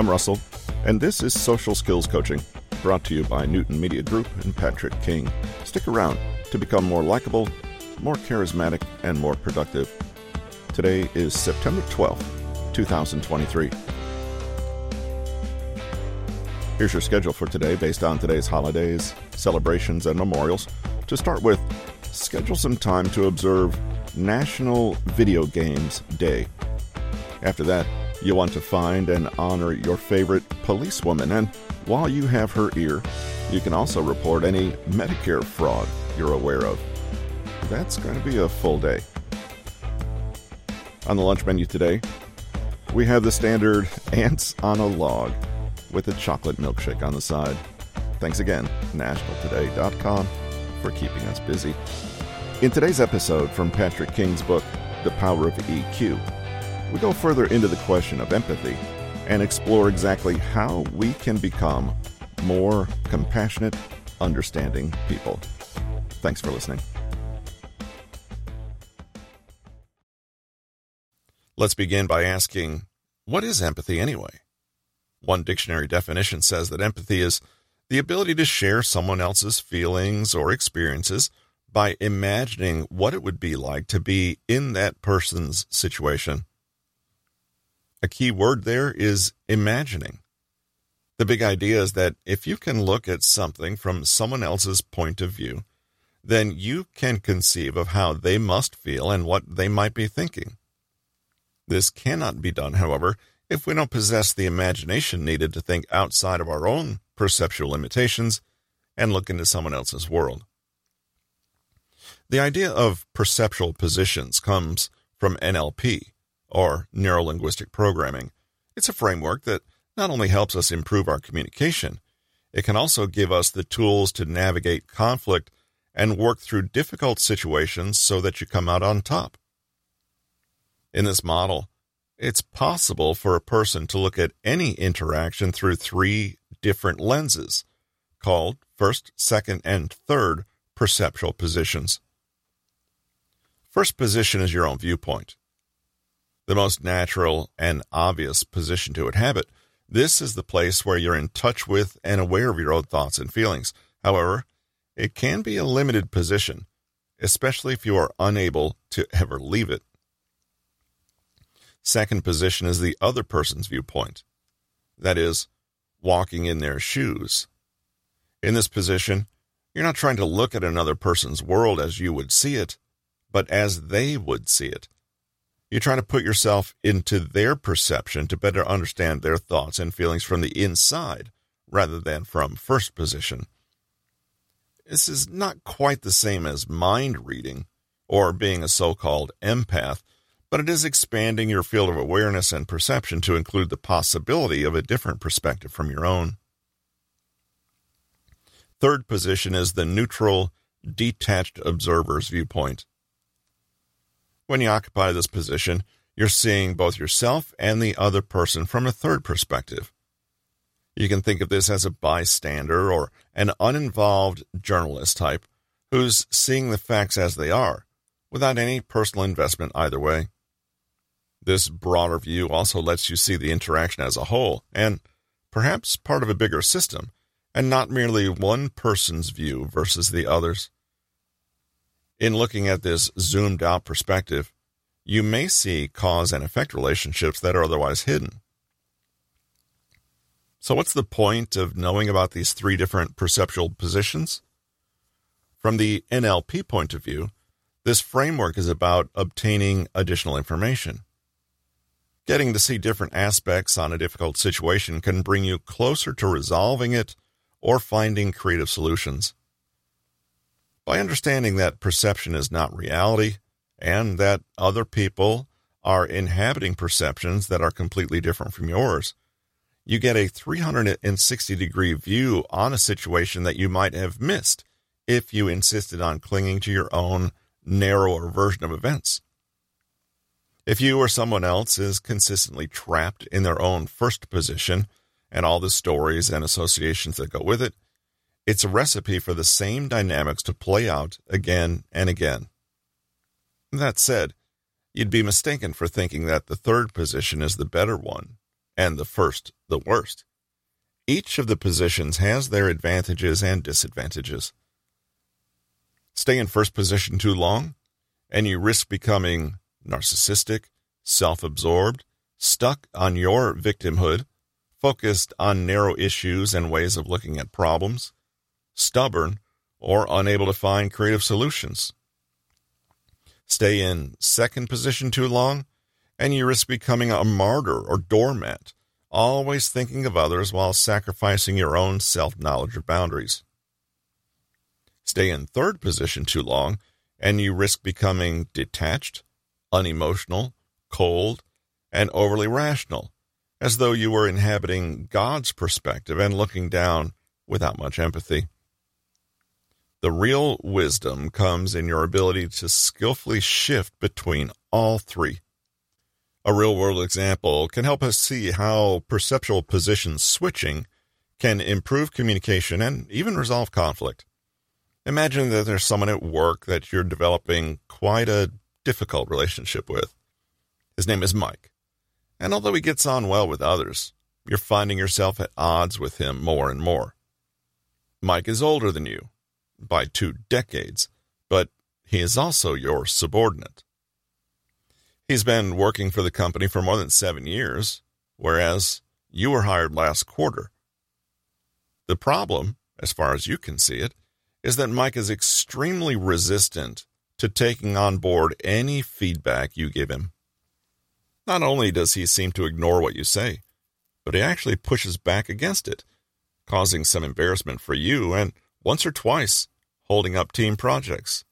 I'm Russell, and this is Social Skills Coaching, brought to you by Newton Media Group and Patrick King. Stick around to become more likable, more charismatic, and more productive. Today is September 12th, 2023. Here's your schedule for today based on today's holidays, celebrations, and memorials. To start with, schedule some time to observe National Video Games Day. After that, you'll want to find and honor your favorite policewoman, and while you have her ear, you can also report any Medicare fraud you're aware of. That's going to be a full day. On the lunch menu today, we have the standard ants on a log with a chocolate milkshake on the side. Thanks again, nationaltoday.com, for keeping us busy. In today's episode from Patrick King's book, The Power of EQ, we go further into the question of empathy and explore exactly how we can become more compassionate, understanding people. Thanks for listening. Let's begin by asking what is empathy anyway? One dictionary definition says that empathy is the ability to share someone else's feelings or experiences by imagining what it would be like to be in that person's situation. A key word there is imagining. The big idea is that if you can look at something from someone else's point of view, then you can conceive of how they must feel and what they might be thinking. This cannot be done, however, if we don't possess the imagination needed to think outside of our own perceptual limitations and look into someone else's world. The idea of perceptual positions comes from NLP, or Neuro Linguistic Programming. It's a framework that not only helps us improve our communication, it can also give us the tools to navigate conflict and work through difficult situations so that you come out on top. In this model, it's possible for a person to look at any interaction through three different lenses, called first, second, and third perceptual positions. First position is your own viewpoint the most natural and obvious position to inhabit. This is the place where you're in touch with and aware of your own thoughts and feelings. However, it can be a limited position, especially if you are unable to ever leave it. Second position is the other person's viewpoint. That is, walking in their shoes. In this position, you're not trying to look at another person's world as you would see it, but as they would see it. You're trying to put yourself into their perception to better understand their thoughts and feelings from the inside rather than from first position. This is not quite the same as mind reading or being a so called empath, but it is expanding your field of awareness and perception to include the possibility of a different perspective from your own. Third position is the neutral, detached observer's viewpoint. When you occupy this position, you're seeing both yourself and the other person from a third perspective. You can think of this as a bystander or an uninvolved journalist type who's seeing the facts as they are, without any personal investment either way. This broader view also lets you see the interaction as a whole, and perhaps part of a bigger system, and not merely one person's view versus the other's. In looking at this zoomed out perspective, you may see cause and effect relationships that are otherwise hidden. So, what's the point of knowing about these three different perceptual positions? From the NLP point of view, this framework is about obtaining additional information. Getting to see different aspects on a difficult situation can bring you closer to resolving it or finding creative solutions. By understanding that perception is not reality and that other people are inhabiting perceptions that are completely different from yours, you get a 360 degree view on a situation that you might have missed if you insisted on clinging to your own narrower version of events. If you or someone else is consistently trapped in their own first position and all the stories and associations that go with it, it's a recipe for the same dynamics to play out again and again. That said, you'd be mistaken for thinking that the third position is the better one, and the first the worst. Each of the positions has their advantages and disadvantages. Stay in first position too long, and you risk becoming narcissistic, self absorbed, stuck on your victimhood, focused on narrow issues and ways of looking at problems, stubborn, or unable to find creative solutions. Stay in second position too long, and you risk becoming a martyr or doormat, always thinking of others while sacrificing your own self knowledge or boundaries. Stay in third position too long, and you risk becoming detached, unemotional, cold, and overly rational, as though you were inhabiting God's perspective and looking down without much empathy. The real wisdom comes in your ability to skillfully shift between all three. A real world example can help us see how perceptual position switching can improve communication and even resolve conflict. Imagine that there's someone at work that you're developing quite a difficult relationship with. His name is Mike. And although he gets on well with others, you're finding yourself at odds with him more and more. Mike is older than you, by two decades, but he is also your subordinate. He's been working for the company for more than seven years, whereas you were hired last quarter. The problem, as far as you can see it, is that Mike is extremely resistant to taking on board any feedback you give him. Not only does he seem to ignore what you say, but he actually pushes back against it, causing some embarrassment for you and once or twice holding up team projects.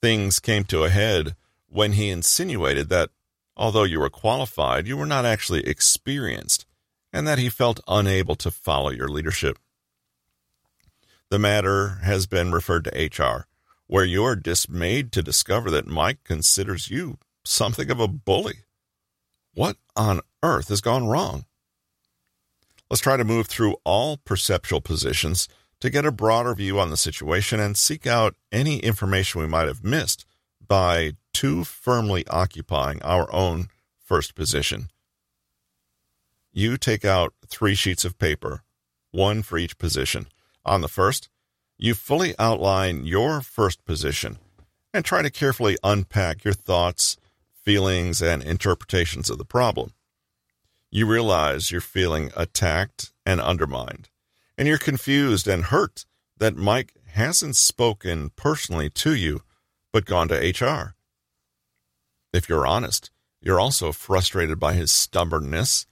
Things came to a head when he insinuated that although you were qualified, you were not actually experienced, and that he felt unable to follow your leadership. The matter has been referred to HR, where you are dismayed to discover that Mike considers you something of a bully. What on earth has gone wrong? Let's try to move through all perceptual positions to get a broader view on the situation and seek out any information we might have missed by too firmly occupying our own first position. You take out three sheets of paper, one for each position. On the first, you fully outline your first position and try to carefully unpack your thoughts, feelings, and interpretations of the problem. You realize you're feeling attacked and undermined and you're confused and hurt that Mike hasn't spoken personally to you, but gone to HR. If you're honest, you're also frustrated by his stubbornness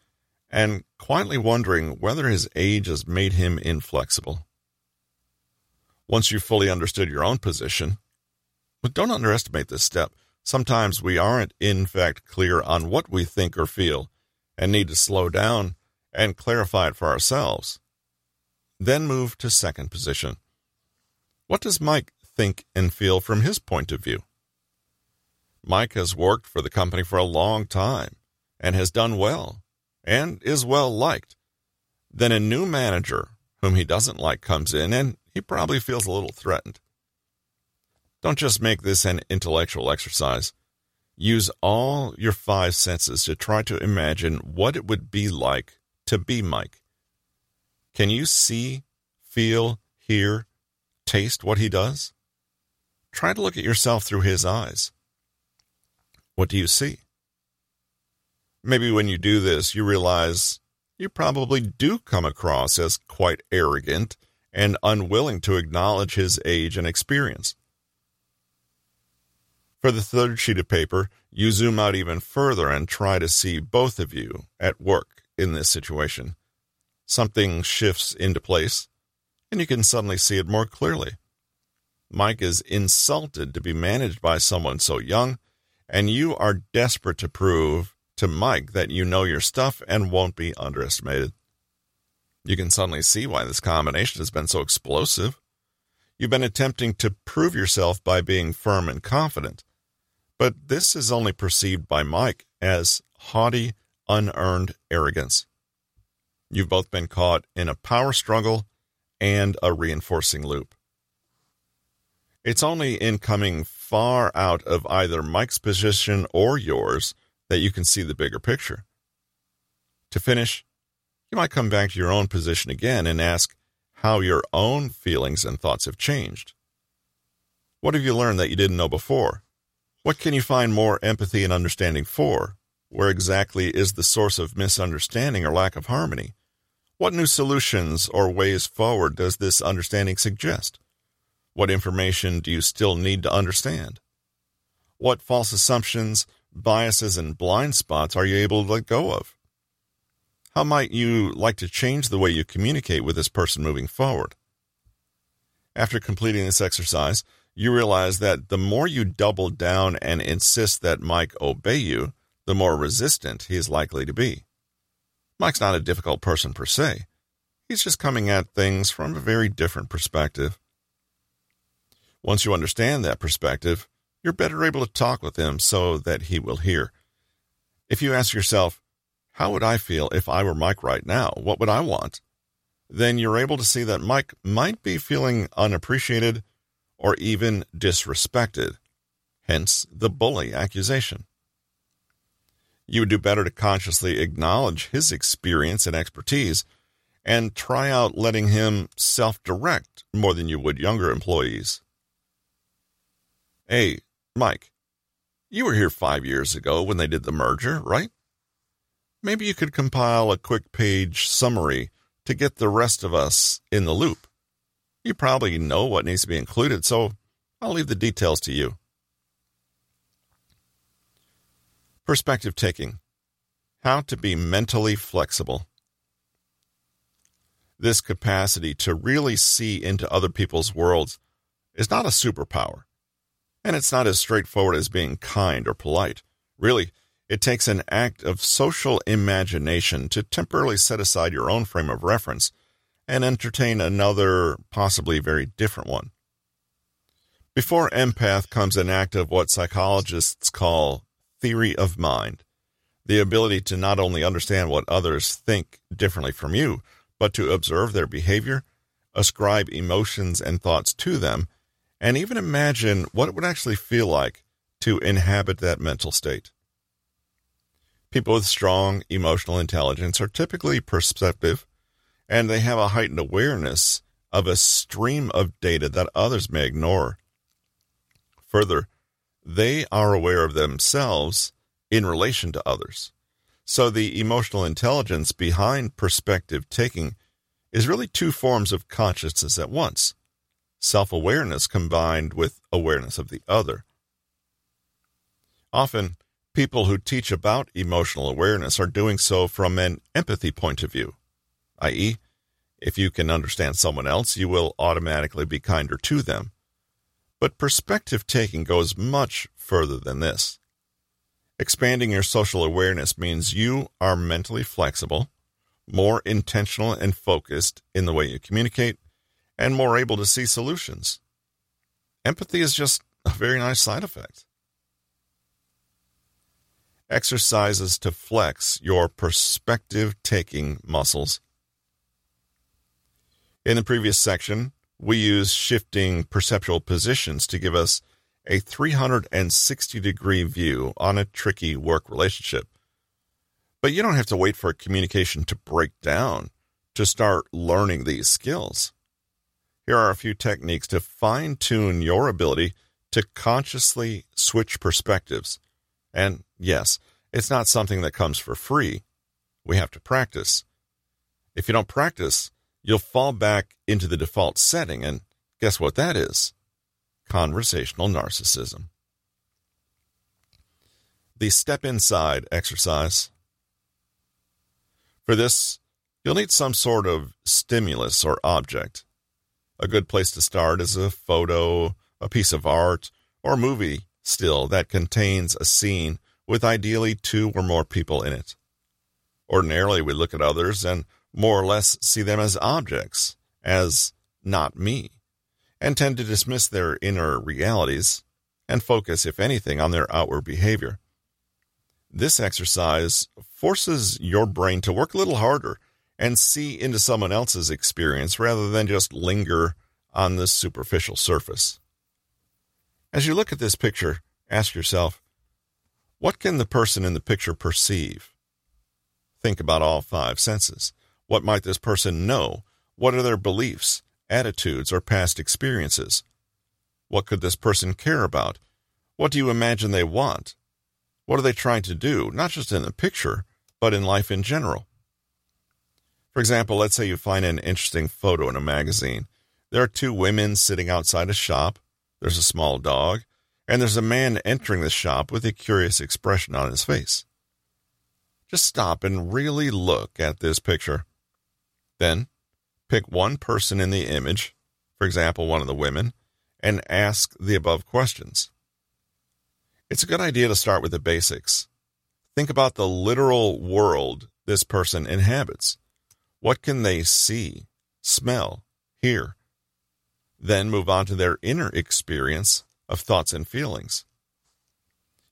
and quietly wondering whether his age has made him inflexible. Once you've fully understood your own position, but don't underestimate this step. Sometimes we aren't, in fact, clear on what we think or feel and need to slow down and clarify it for ourselves then move to second position. What does Mike think and feel from his point of view? Mike has worked for the company for a long time and has done well and is well liked. Then a new manager whom he doesn't like comes in and he probably feels a little threatened. Don't just make this an intellectual exercise. Use all your five senses to try to imagine what it would be like to be Mike. Can you see, feel, hear, taste what he does? Try to look at yourself through his eyes. What do you see? Maybe when you do this, you realize you probably do come across as quite arrogant and unwilling to acknowledge his age and experience. For the third sheet of paper, you zoom out even further and try to see both of you at work in this situation something shifts into place, and you can suddenly see it more clearly. Mike is insulted to be managed by someone so young, and you are desperate to prove to Mike that you know your stuff and won't be underestimated. You can suddenly see why this combination has been so explosive. You've been attempting to prove yourself by being firm and confident, but this is only perceived by Mike as haughty, unearned arrogance. You've both been caught in a power struggle and a reinforcing loop. It's only in coming far out of either Mike's position or yours that you can see the bigger picture. To finish, you might come back to your own position again and ask how your own feelings and thoughts have changed. What have you learned that you didn't know before? What can you find more empathy and understanding for? Where exactly is the source of misunderstanding or lack of harmony? What new solutions or ways forward does this understanding suggest? What information do you still need to understand? What false assumptions, biases, and blind spots are you able to let go of? How might you like to change the way you communicate with this person moving forward? After completing this exercise, you realize that the more you double down and insist that Mike obey you, the more resistant he is likely to be. Mike's not a difficult person per se. He's just coming at things from a very different perspective. Once you understand that perspective, you're better able to talk with him so that he will hear. If you ask yourself, how would I feel if I were Mike right now? What would I want? Then you're able to see that Mike might be feeling unappreciated or even disrespected, hence the bully accusation. You would do better to consciously acknowledge his experience and expertise and try out letting him self direct more than you would younger employees. Hey, Mike, you were here five years ago when they did the merger, right? maybe you could compile a quick page summary to get the rest of us in the loop. You probably know what needs to be included, so I'll leave the details to you. Perspective taking How to be mentally flexible. This capacity to really see into other people's worlds is not a superpower, and it's not as straightforward as being kind or polite. Really, it takes an act of social imagination to temporarily set aside your own frame of reference and entertain another, possibly very different one. Before empath comes an act of what psychologists call theory of mind, the ability to not only understand what others think differently from you, but to observe their behavior, ascribe emotions and thoughts to them, and even imagine what it would actually feel like to inhabit that mental state. People with strong emotional intelligence are typically perceptive and they have a heightened awareness of a stream of data that others may ignore. Further, they are aware of themselves in relation to others. So the emotional intelligence behind perspective taking is really two forms of consciousness at once self awareness combined with awareness of the other. Often, People who teach about emotional awareness are doing so from an empathy point of view, i.e., if you can understand someone else, you will automatically be kinder to them. But perspective taking goes much further than this. Expanding your social awareness means you are mentally flexible, more intentional and focused in the way you communicate, and more able to see solutions. Empathy is just a very nice side effect exercises to flex your perspective taking muscles. In the previous section, we use shifting perceptual positions to give us a 360 degree view on a tricky work relationship. But you don't have to wait for communication to break down to start learning these skills. Here are a few techniques to fine tune your ability to consciously switch perspectives and yes, it's not something that comes for free. We have to practice. If you don't practice, you'll fall back into the default setting, and guess what that is? Conversational narcissism. The step inside exercise. For this, you'll need some sort of stimulus or object. A good place to start is a photo, a piece of art, or movie still that contains a scene with ideally two or more people in it. Ordinarily, we look at others and more or less see them as objects, as not me, and tend to dismiss their inner realities and focus, if anything, on their outward behavior. This exercise forces your brain to work a little harder and see into someone else's experience rather than just linger on the superficial surface. As you look at this picture, ask yourself, what can the person in the picture perceive? Think about all five senses. What might this person know? What are their beliefs, attitudes, or past experiences? What could this person care about? What do you imagine they want? What are they trying to do, not just in the picture, but in life in general? For example, let's say you find an interesting photo in a magazine. There are two women sitting outside a shop, there's a small dog, and there's a man entering the shop with a curious expression on his face. Just stop and really look at this picture. Then pick one person in the image, for example, one of the women, and ask the above questions. It's a good idea to start with the basics. Think about the literal world this person inhabits. What can they see, smell, hear? Then move on to their inner experience of thoughts and feelings.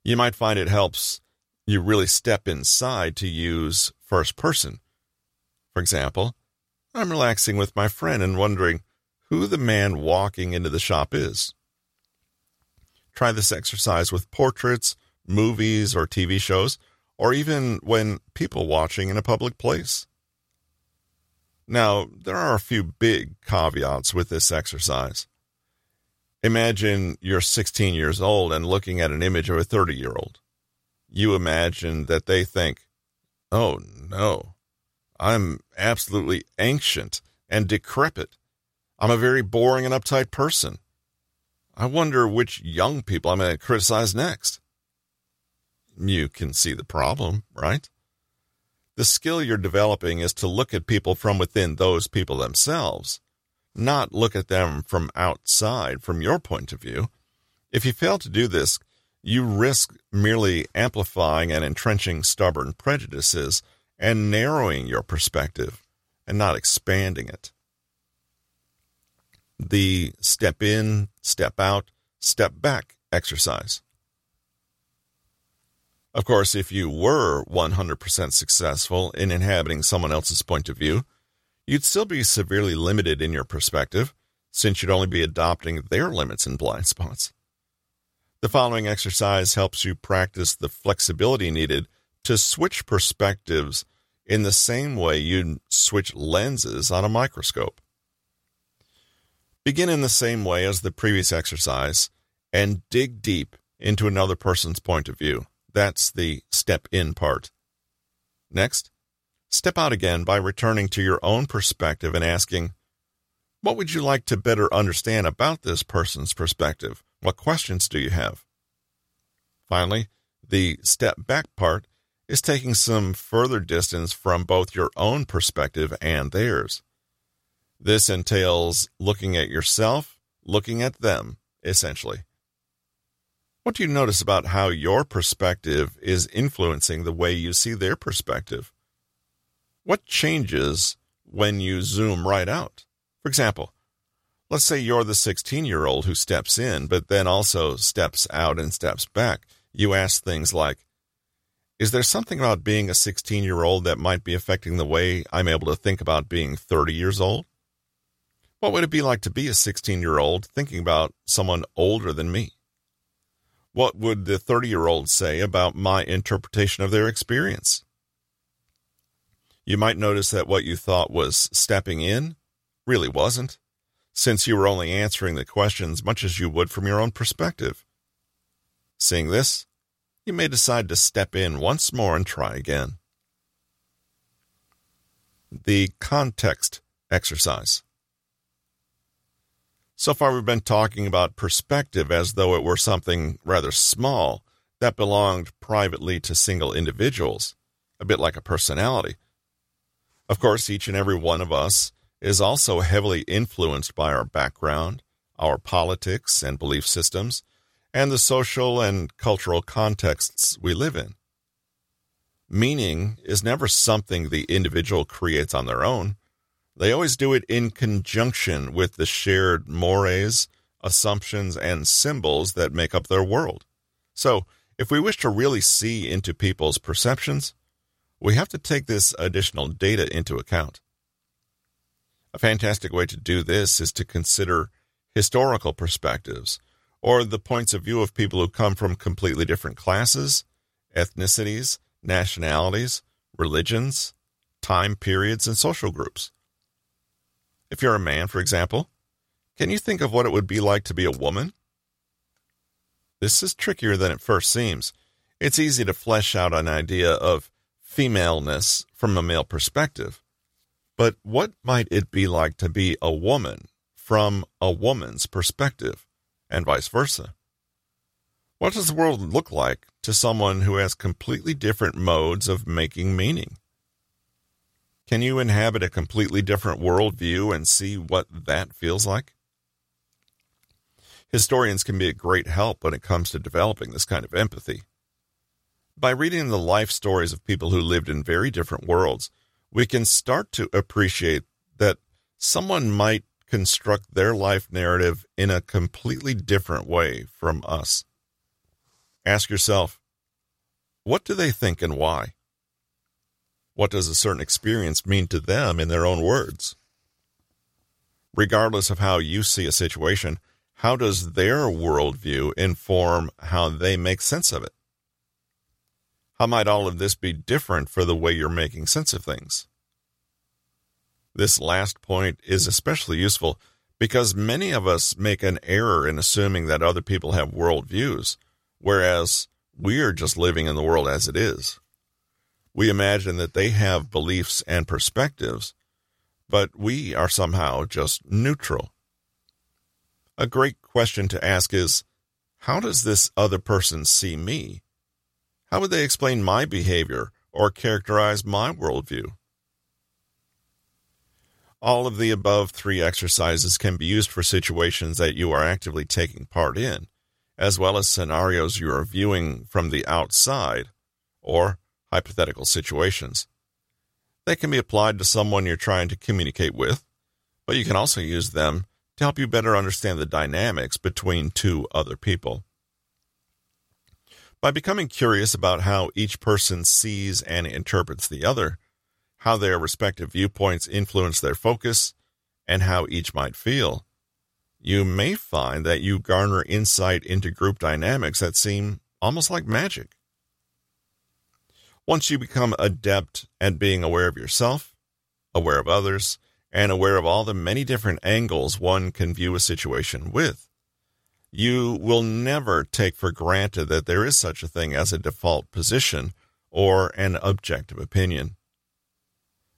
You might find it helps you really step inside to use first person. For example, I'm relaxing with my friend and wondering who the man walking into the shop is. Try this exercise with portraits, movies, or TV shows, or even when people watching in a public place. Now, there are a few big caveats with this exercise. Imagine you're 16 years old and looking at an image of a 30 year old. You imagine that they think, oh no, I'm absolutely ancient and decrepit. I'm a very boring and uptight person. I wonder which young people I'm going to criticize next. You can see the problem, right? The skill you're developing is to look at people from within those people themselves, not look at them from outside from your point of view. If you fail to do this, you risk merely amplifying and entrenching stubborn prejudices and narrowing your perspective and not expanding it the step in, step out, step back exercise. Of course, if you were 100% successful in inhabiting someone else's point of view, you'd still be severely limited in your perspective, since you'd only be adopting their limits and blind spots. The following exercise helps you practice the flexibility needed to switch perspectives in the same way you'd switch lenses on a microscope. Begin in the same way as the previous exercise and dig deep into another person's point of view. That's the step in part. Next, step out again by returning to your own perspective and asking, What would you like to better understand about this person's perspective? What questions do you have? Finally, the step back part is taking some further distance from both your own perspective and theirs. This entails looking at yourself, looking at them, essentially. What do you notice about how your perspective is influencing the way you see their perspective? What changes when you zoom right out? For example, let's say you're the 16 year old who steps in, but then also steps out and steps back. You ask things like, Is there something about being a 16 year old that might be affecting the way I'm able to think about being 30 years old? What would it be like to be a 16 year old thinking about someone older than me? What would the 30 year old say about my interpretation of their experience? You might notice that what you thought was stepping in really wasn't, since you were only answering the questions much as you would from your own perspective. Seeing this, you may decide to step in once more and try again. The context exercise. So far, we've been talking about perspective as though it were something rather small that belonged privately to single individuals, a bit like a personality. Of course, each and every one of us is also heavily influenced by our background, our politics and belief systems, and the social and cultural contexts we live in. Meaning is never something the individual creates on their own they always do it in conjunction with the shared mores, assumptions, and symbols that make up their world. So, if we wish to really see into people's perceptions, we have to take this additional data into account. A fantastic way to do this is to consider historical perspectives, or the points of view of people who come from completely different classes, ethnicities, nationalities, religions, time periods, and social groups. If you're a man, for example, can you think of what it would be like to be a woman? This is trickier than it first seems. It's easy to flesh out an idea of femaleness from a male perspective. But what might it be like to be a woman from a woman's perspective, and vice versa? What does the world look like to someone who has completely different modes of making meaning? Can you inhabit a completely different worldview and see what that feels like? Historians can be a great help when it comes to developing this kind of empathy. By reading the life stories of people who lived in very different worlds, we can start to appreciate that someone might construct their life narrative in a completely different way from us. Ask yourself, what do they think and why? What does a certain experience mean to them in their own words? Regardless of how you see a situation, how does their worldview inform how they make sense of it? How might all of this be different for the way you're making sense of things? This last point is especially useful because many of us make an error in assuming that other people have worldviews, whereas we're just living in the world as it is. We imagine that they have beliefs and perspectives, but we are somehow just neutral. A great question to ask is how does this other person see me? How would they explain my behavior or characterize my worldview? All of the above three exercises can be used for situations that you are actively taking part in, as well as scenarios you are viewing from the outside or hypothetical situations. They can be applied to someone you're trying to communicate with, but you can also use them to help you better understand the dynamics between two other people. By becoming curious about how each person sees and interprets the other, how their respective viewpoints influence their focus, and how each might feel, you may find that you garner insight into group dynamics that seem almost like magic. Once you become adept at being aware of yourself, aware of others, and aware of all the many different angles one can view a situation with, you will never take for granted that there is such a thing as a default position or an objective opinion.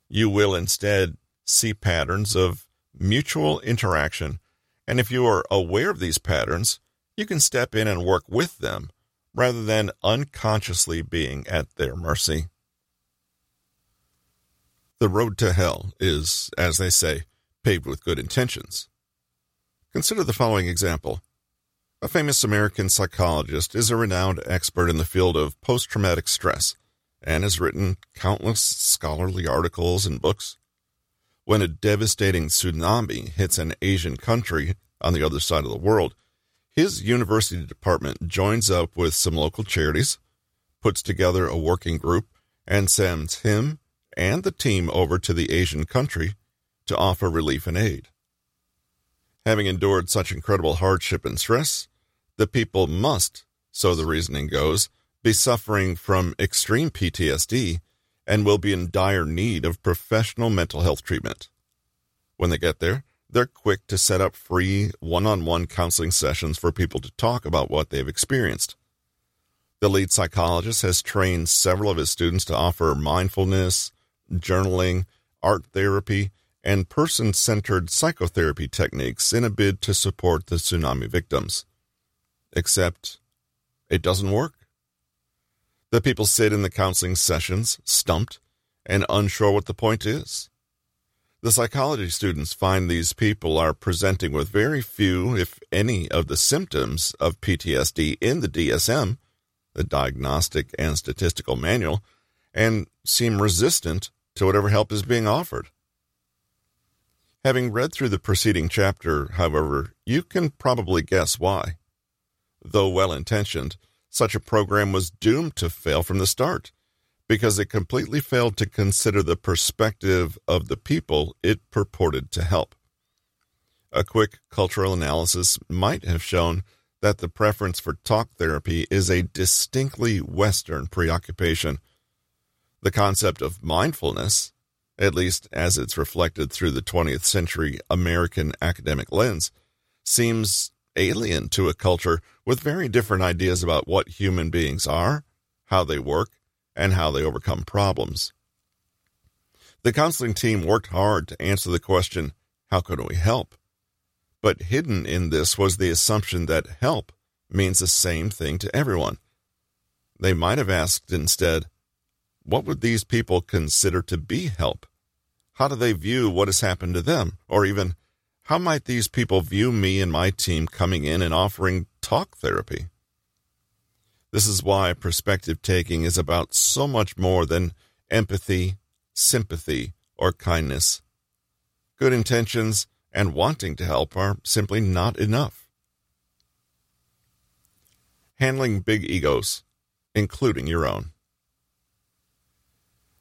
You will instead see patterns of mutual interaction, and if you are aware of these patterns, you can step in and work with them rather than unconsciously being at their mercy. The road to hell is, as they say, paved with good intentions. Consider the following example. A famous American psychologist is a renowned expert in the field of post traumatic stress and has written countless scholarly articles and books. When a devastating tsunami hits an Asian country on the other side of the world, his university department joins up with some local charities, puts together a working group, and sends him and the team over to the Asian country to offer relief and aid. Having endured such incredible hardship and stress, the people must, so the reasoning goes, be suffering from extreme PTSD and will be in dire need of professional mental health treatment. When they get there, they're quick to set up free one on one counseling sessions for people to talk about what they've experienced. The lead psychologist has trained several of his students to offer mindfulness, journaling, art therapy, and person centered psychotherapy techniques in a bid to support the tsunami victims. Except it doesn't work. The people sit in the counseling sessions, stumped and unsure what the point is. The psychology students find these people are presenting with very few, if any, of the symptoms of PTSD in the DSM, the Diagnostic and Statistical Manual, and seem resistant to whatever help is being offered. Having read through the preceding chapter, however, you can probably guess why. Though well intentioned, such a program was doomed to fail from the start because it completely failed to consider the perspective of the people it purported to help. A quick cultural analysis might have shown that the preference for talk therapy is a distinctly Western preoccupation. The concept of mindfulness, at least as it's reflected through the 20th century American academic lens, seems alien to a culture with very different ideas about what human beings are, how they work, and how they overcome problems. The counseling team worked hard to answer the question, How can we help? But hidden in this was the assumption that help means the same thing to everyone. They might have asked instead, What would these people consider to be help? How do they view what has happened to them? Or even, how might these people view me and my team coming in and offering talk therapy? This is why perspective taking is about so much more than empathy, sympathy, or kindness. Good intentions and wanting to help are simply not enough. Handling big egos, including your own.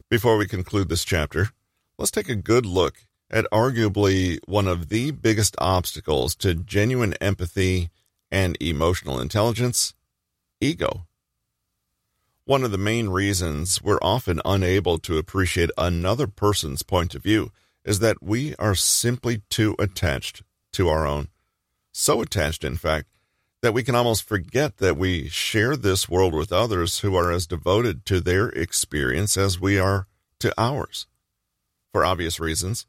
Before we conclude this chapter, let's take a good look at arguably one of the biggest obstacles to genuine empathy and emotional intelligence ego. One of the main reasons we're often unable to appreciate another person's point of view is that we are simply too attached to our own. So attached, in fact, that we can almost forget that we share this world with others who are as devoted to their experience as we are to ours. For obvious reasons,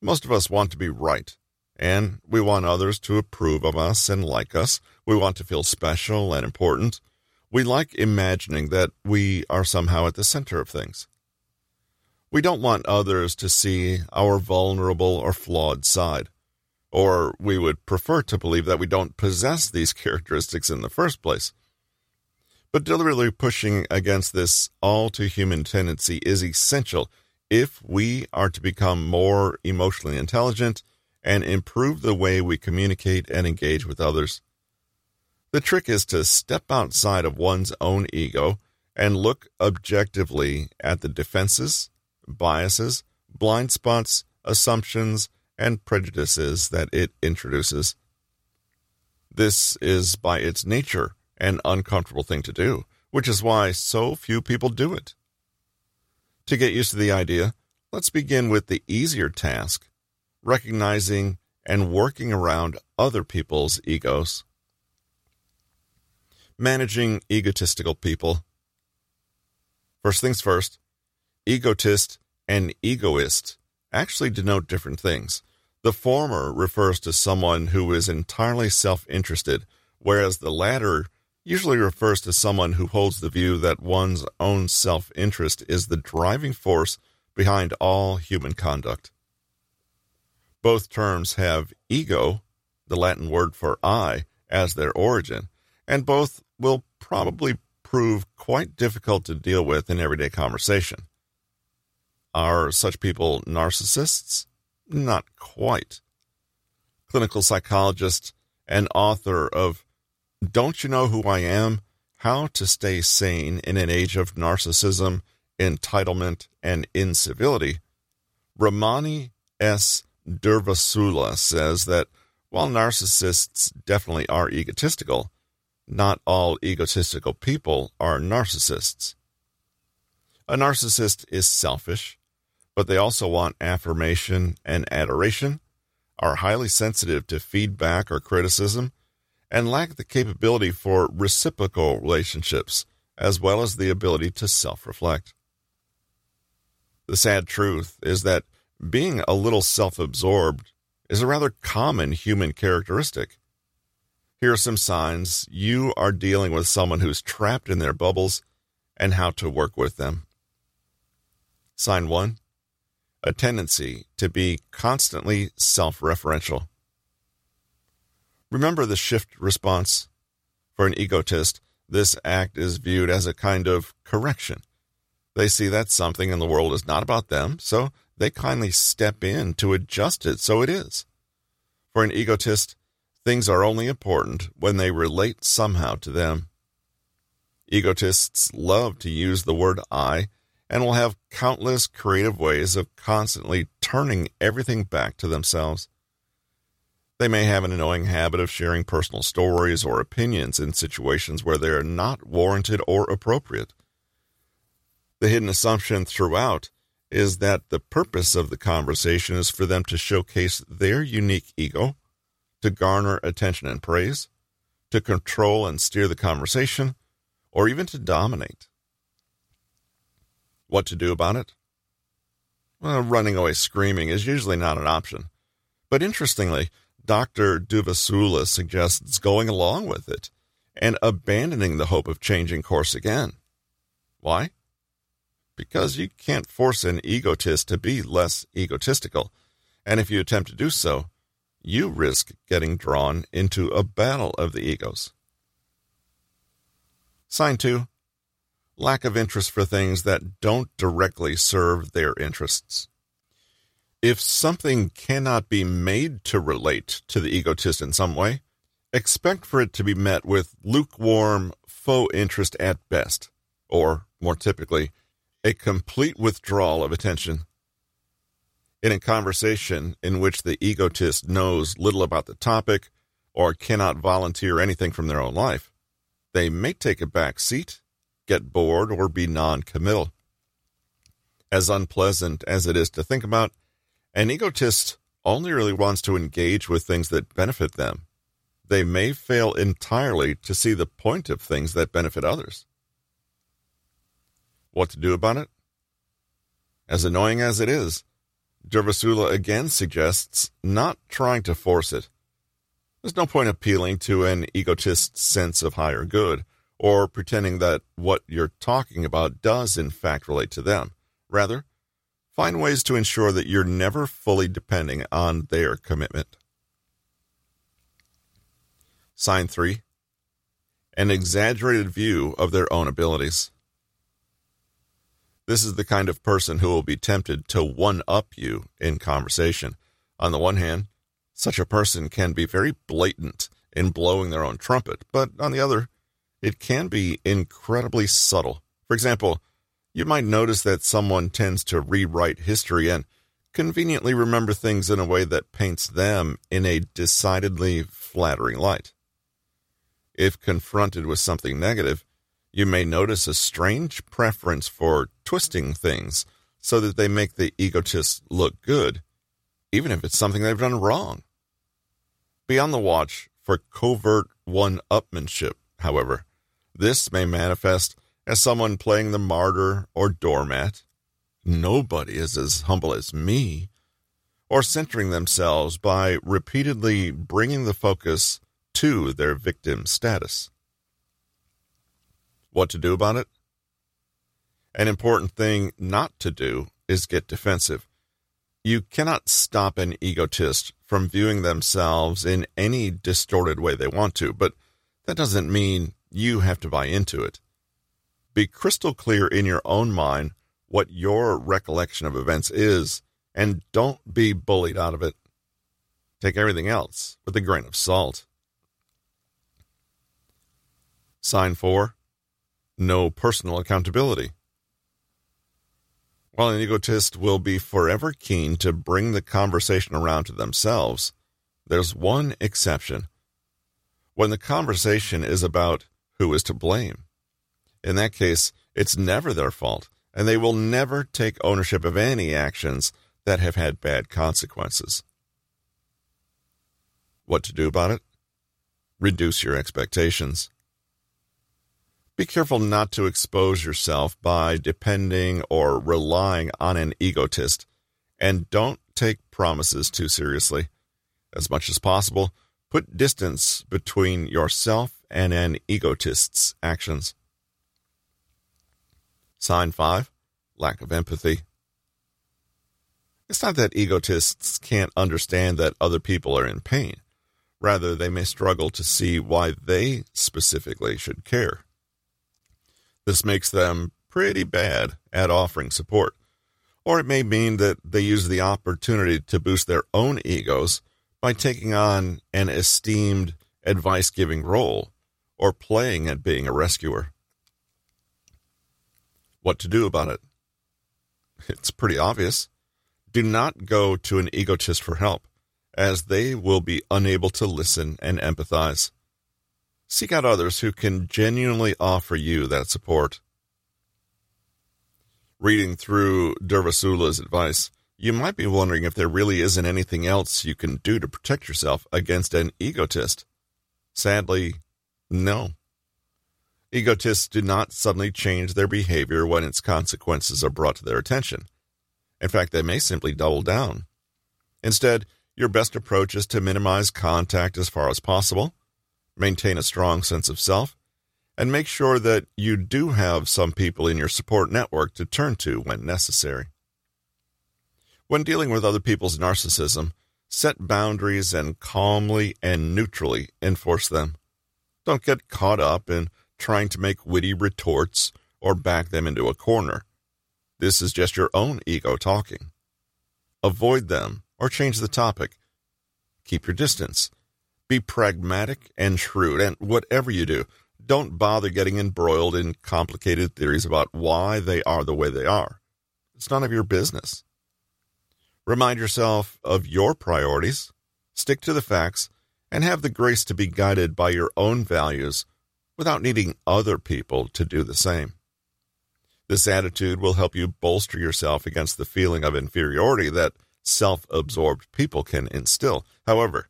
most of us want to be right, and we want others to approve of us and like us. We want to feel special and important. We like imagining that we are somehow at the center of things. We don't want others to see our vulnerable or flawed side, or we would prefer to believe that we don't possess these characteristics in the first place. But deliberately pushing against this all too human tendency is essential if we are to become more emotionally intelligent and improve the way we communicate and engage with others. The trick is to step outside of one's own ego and look objectively at the defenses, biases, blind spots, assumptions, and prejudices that it introduces. This is by its nature an uncomfortable thing to do, which is why so few people do it. To get used to the idea, let's begin with the easier task recognizing and working around other people's egos. Managing egotistical people. First things first, egotist and egoist actually denote different things. The former refers to someone who is entirely self interested, whereas the latter usually refers to someone who holds the view that one's own self interest is the driving force behind all human conduct. Both terms have ego, the Latin word for I, as their origin, and both will probably prove quite difficult to deal with in everyday conversation. Are such people narcissists? Not quite. Clinical psychologist and author of don't you know who I am? How to Stay Sane in an Age of Narcissism, Entitlement, and Incivility. Ramani S. Durvasula says that while narcissists definitely are egotistical, not all egotistical people are narcissists. A narcissist is selfish, but they also want affirmation and adoration, are highly sensitive to feedback or criticism, and lack the capability for reciprocal relationships, as well as the ability to self reflect. The sad truth is that being a little self absorbed is a rather common human characteristic. Here are some signs you are dealing with someone who's trapped in their bubbles and how to work with them. Sign 1 A tendency to be constantly self referential. Remember the shift response? For an egotist, this act is viewed as a kind of correction. They see that something in the world is not about them, so they kindly step in to adjust it so it is. For an egotist, things are only important when they relate somehow to them. Egotists love to use the word I and will have countless creative ways of constantly turning everything back to themselves. They may have an annoying habit of sharing personal stories or opinions in situations where they are not warranted or appropriate. The hidden assumption throughout is that the purpose of the conversation is for them to showcase their unique ego, to garner attention and praise, to control and steer the conversation, or even to dominate. What to do about it? Well, running away screaming is usually not an option. But interestingly, Dr. Durvasula suggests going along with it and abandoning the hope of changing course again. Why? Because you can't force an egotist to be less egotistical, and if you attempt to do so, you risk getting drawn into a battle of the egos. Sign 2 Lack of interest for things that don't directly serve their interests. If something cannot be made to relate to the egotist in some way, expect for it to be met with lukewarm, faux interest at best, or, more typically, a complete withdrawal of attention. In a conversation in which the egotist knows little about the topic or cannot volunteer anything from their own life, they may take a back seat, get bored, or be non committal. As unpleasant as it is to think about, an egotist only really wants to engage with things that benefit them. They may fail entirely to see the point of things that benefit others. What to do about it? As annoying as it is, Durvasula again suggests not trying to force it. There's no point appealing to an egotist's sense of higher good or pretending that what you're talking about does in fact relate to them. Rather, Find ways to ensure that you're never fully depending on their commitment. Sign 3 An exaggerated view of their own abilities. This is the kind of person who will be tempted to one up you in conversation. On the one hand, such a person can be very blatant in blowing their own trumpet, but on the other, it can be incredibly subtle. For example, you might notice that someone tends to rewrite history and conveniently remember things in a way that paints them in a decidedly flattering light. If confronted with something negative, you may notice a strange preference for twisting things so that they make the egotist look good, even if it's something they've done wrong. Be on the watch for covert one upmanship, however. This may manifest as someone playing the martyr or doormat. Nobody is as humble as me. Or centering themselves by repeatedly bringing the focus to their victim status. What to do about it? An important thing not to do is get defensive. You cannot stop an egotist from viewing themselves in any distorted way they want to, but that doesn't mean you have to buy into it. Be crystal clear in your own mind what your recollection of events is, and don't be bullied out of it. Take everything else with a grain of salt. Sign 4 No personal accountability. While an egotist will be forever keen to bring the conversation around to themselves, there's one exception. When the conversation is about who is to blame. In that case, it's never their fault, and they will never take ownership of any actions that have had bad consequences. What to do about it? Reduce your expectations. Be careful not to expose yourself by depending or relying on an egotist, and don't take promises too seriously. As much as possible, put distance between yourself and an egotist's actions. Sign five, lack of empathy. It's not that egotists can't understand that other people are in pain. Rather, they may struggle to see why they specifically should care. This makes them pretty bad at offering support. Or it may mean that they use the opportunity to boost their own egos by taking on an esteemed advice giving role or playing at being a rescuer. What to do about it? It's pretty obvious. Do not go to an egotist for help, as they will be unable to listen and empathize. Seek out others who can genuinely offer you that support. Reading through Durvasula's advice, you might be wondering if there really isn't anything else you can do to protect yourself against an egotist. Sadly, no. Egotists do not suddenly change their behavior when its consequences are brought to their attention. In fact, they may simply double down. Instead, your best approach is to minimize contact as far as possible, maintain a strong sense of self, and make sure that you do have some people in your support network to turn to when necessary. When dealing with other people's narcissism, set boundaries and calmly and neutrally enforce them. Don't get caught up in trying to make witty retorts or back them into a corner. This is just your own ego talking. Avoid them or change the topic. Keep your distance. Be pragmatic and shrewd, and whatever you do, don't bother getting embroiled in complicated theories about why they are the way they are. It's none of your business. Remind yourself of your priorities, stick to the facts, and have the grace to be guided by your own values without needing other people to do the same. This attitude will help you bolster yourself against the feeling of inferiority that self absorbed people can instill. However,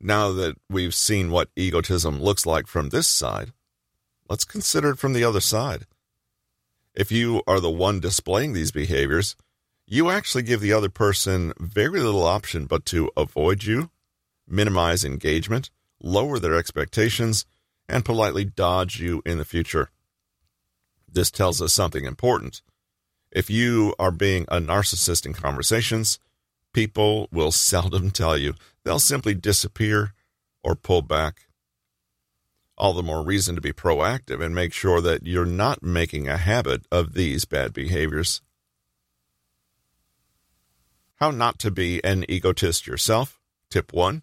now that we've seen what egotism looks like from this side, let's consider it from the other side. If you are the one displaying these behaviors, you actually give the other person very little option but to avoid you, minimize engagement, lower their expectations, and politely dodge you in the future. This tells us something important. If you are being a narcissist in conversations, people will seldom tell you. They'll simply disappear or pull back. All the more reason to be proactive and make sure that you're not making a habit of these bad behaviors. How not to be an egotist yourself. Tip 1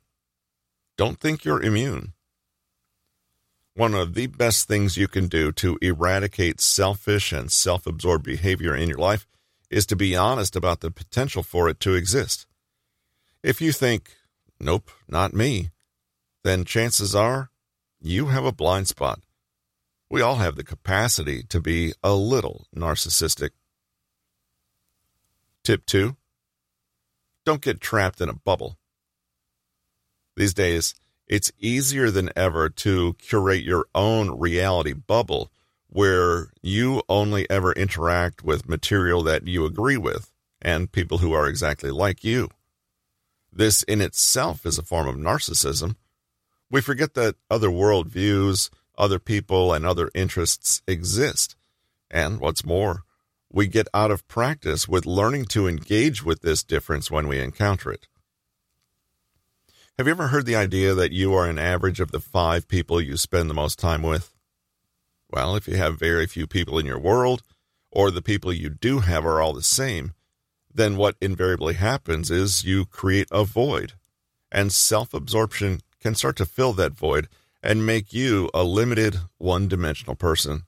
Don't think you're immune. One of the best things you can do to eradicate selfish and self absorbed behavior in your life is to be honest about the potential for it to exist. If you think, nope, not me, then chances are you have a blind spot. We all have the capacity to be a little narcissistic. Tip 2 Don't get trapped in a bubble. These days, it's easier than ever to curate your own reality bubble where you only ever interact with material that you agree with and people who are exactly like you. This in itself is a form of narcissism. We forget that other worldviews, other people, and other interests exist. And what's more, we get out of practice with learning to engage with this difference when we encounter it. Have you ever heard the idea that you are an average of the five people you spend the most time with? Well, if you have very few people in your world, or the people you do have are all the same, then what invariably happens is you create a void. And self absorption can start to fill that void and make you a limited, one dimensional person.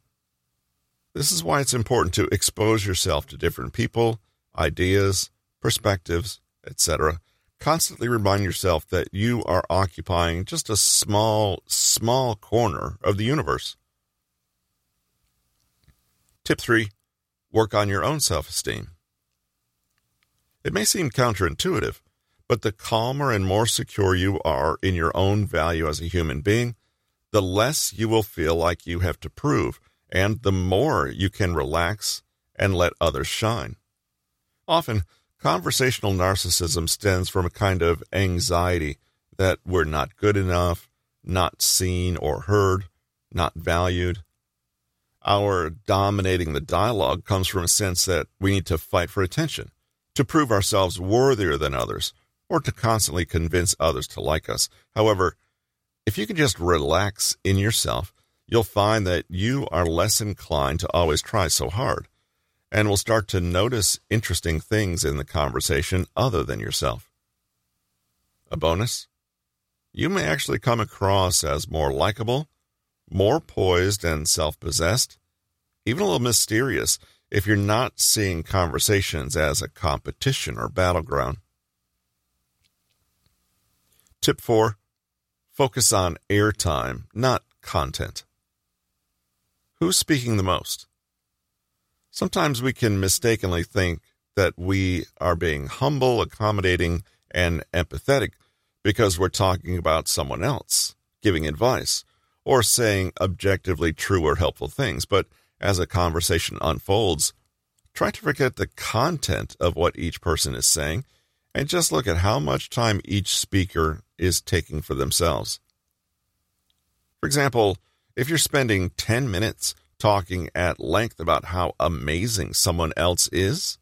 This is why it's important to expose yourself to different people, ideas, perspectives, etc constantly remind yourself that you are occupying just a small, small corner of the universe. Tip three work on your own self esteem. It may seem counterintuitive, but the calmer and more secure you are in your own value as a human being, the less you will feel like you have to prove, and the more you can relax and let others shine. Often, Conversational narcissism stems from a kind of anxiety that we're not good enough, not seen or heard, not valued. Our dominating the dialogue comes from a sense that we need to fight for attention, to prove ourselves worthier than others, or to constantly convince others to like us. However, if you can just relax in yourself, you'll find that you are less inclined to always try so hard and will start to notice interesting things in the conversation other than yourself. A bonus? You may actually come across as more likable, more poised and self possessed, even a little mysterious if you're not seeing conversations as a competition or battleground. Tip 4 Focus on airtime, not content. Who's speaking the most? Sometimes we can mistakenly think that we are being humble, accommodating, and empathetic because we're talking about someone else, giving advice, or saying objectively true or helpful things. But as a conversation unfolds, try to forget the content of what each person is saying and just look at how much time each speaker is taking for themselves. For example, if you're spending 10 minutes talking at length about how amazing someone else is,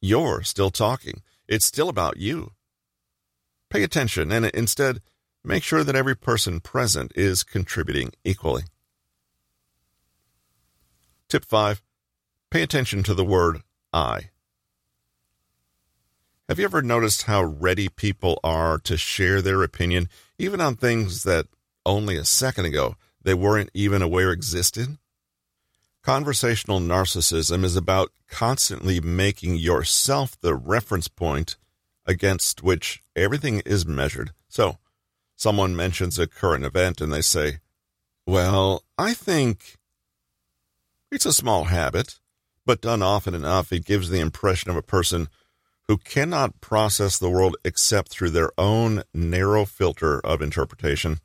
you're still talking. It's still about you. Pay attention and instead make sure that every person present is contributing equally. Tip 5 Pay attention to the word I. Have you ever noticed how ready people are to share their opinion, even on things that only a second ago they weren't even aware existed? Conversational narcissism is about constantly making yourself the reference point against which everything is measured. So, someone mentions a current event and they say, Well, I think it's a small habit, but done often enough, it gives the impression of a person who cannot process the world except through their own narrow filter of interpretation.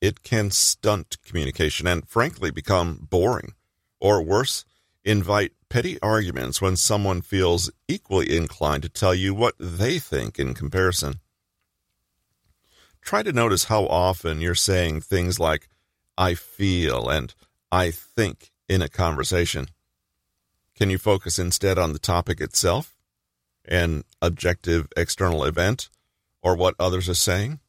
It can stunt communication and, frankly, become boring, or worse, invite petty arguments when someone feels equally inclined to tell you what they think in comparison. Try to notice how often you're saying things like, I feel and I think in a conversation. Can you focus instead on the topic itself? an objective external event or what others are saying?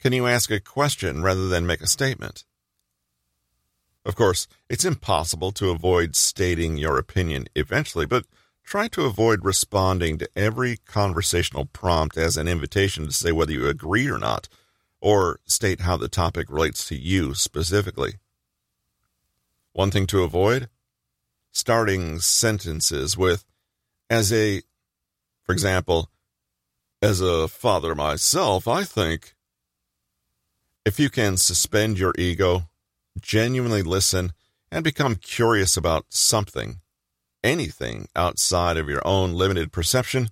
Can you ask a question rather than make a statement? Of course, it's impossible to avoid stating your opinion eventually, but try to avoid responding to every conversational prompt as an invitation to say whether you agree or not, or state how the topic relates to you specifically. One thing to avoid starting sentences with, as a for example, as a father myself, I think if you can suspend your ego, genuinely listen, and become curious about something, anything outside of your own limited perception,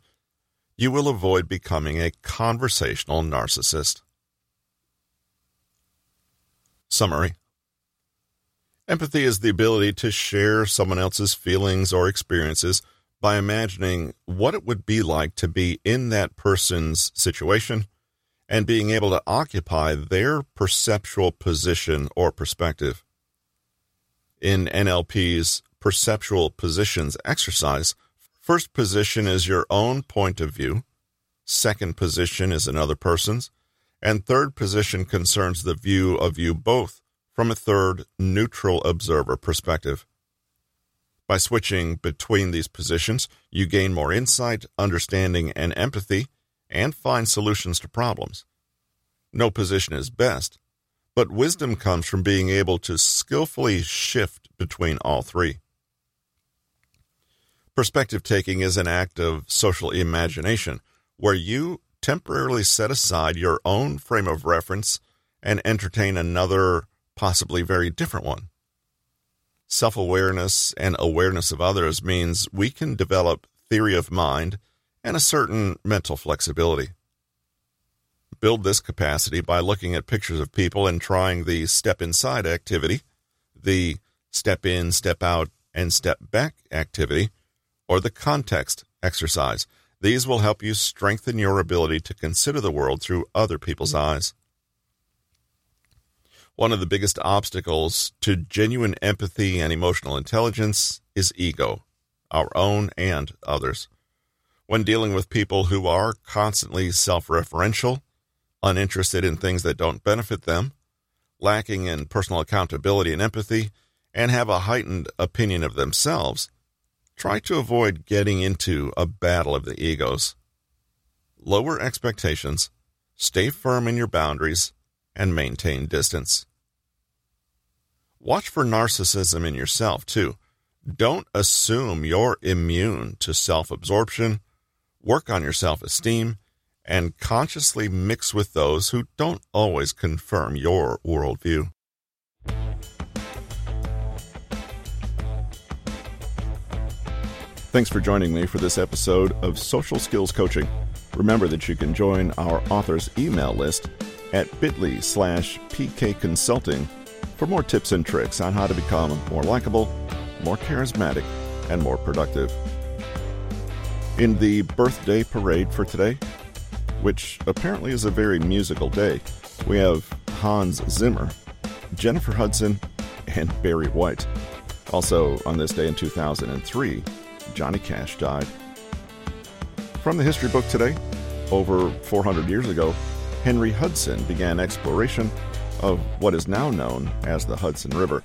you will avoid becoming a conversational narcissist. Summary Empathy is the ability to share someone else's feelings or experiences by imagining what it would be like to be in that person's situation and being able to occupy their perceptual position or perspective. In NLP's perceptual positions exercise, first position is your own point of view, second position is another person's, and third position concerns the view of you both from a third neutral observer perspective. By switching between these positions, you gain more insight, understanding, and empathy, and find solutions to problems. No position is best, but wisdom comes from being able to skillfully shift between all three. Perspective taking is an act of social imagination where you temporarily set aside your own frame of reference and entertain another, possibly very different one. Self awareness and awareness of others means we can develop theory of mind and a certain mental flexibility. Build this capacity by looking at pictures of people and trying the step inside activity, the step in, step out, and step back activity, or the context exercise. These will help you strengthen your ability to consider the world through other people's mm-hmm. eyes. One of the biggest obstacles to genuine empathy and emotional intelligence is ego, our own and others. When dealing with people who are constantly self referential, uninterested in things that don't benefit them, lacking in personal accountability and empathy, and have a heightened opinion of themselves, try to avoid getting into a battle of the egos. Lower expectations, stay firm in your boundaries, and maintain distance. Watch for narcissism in yourself, too. Don't assume you're immune to self absorption. Work on your self esteem and consciously mix with those who don't always confirm your worldview. Thanks for joining me for this episode of Social Skills Coaching. Remember that you can join our author's email list at bit.ly slash pkconsulting for more tips and tricks on how to become more likable, more charismatic, and more productive. In the birthday parade for today, which apparently is a very musical day, we have Hans Zimmer, Jennifer Hudson, and Barry White. Also, on this day in 2003, Johnny Cash died. From the history book today, over 400 years ago, Henry Hudson began exploration of what is now known as the Hudson River.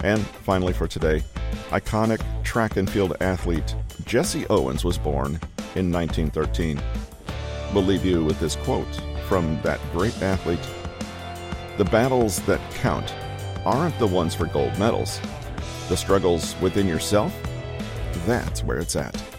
And finally, for today, iconic track and field athlete Jesse Owens was born in 1913. We'll leave you with this quote from that great athlete The battles that count aren't the ones for gold medals. The struggles within yourself that's where it's at.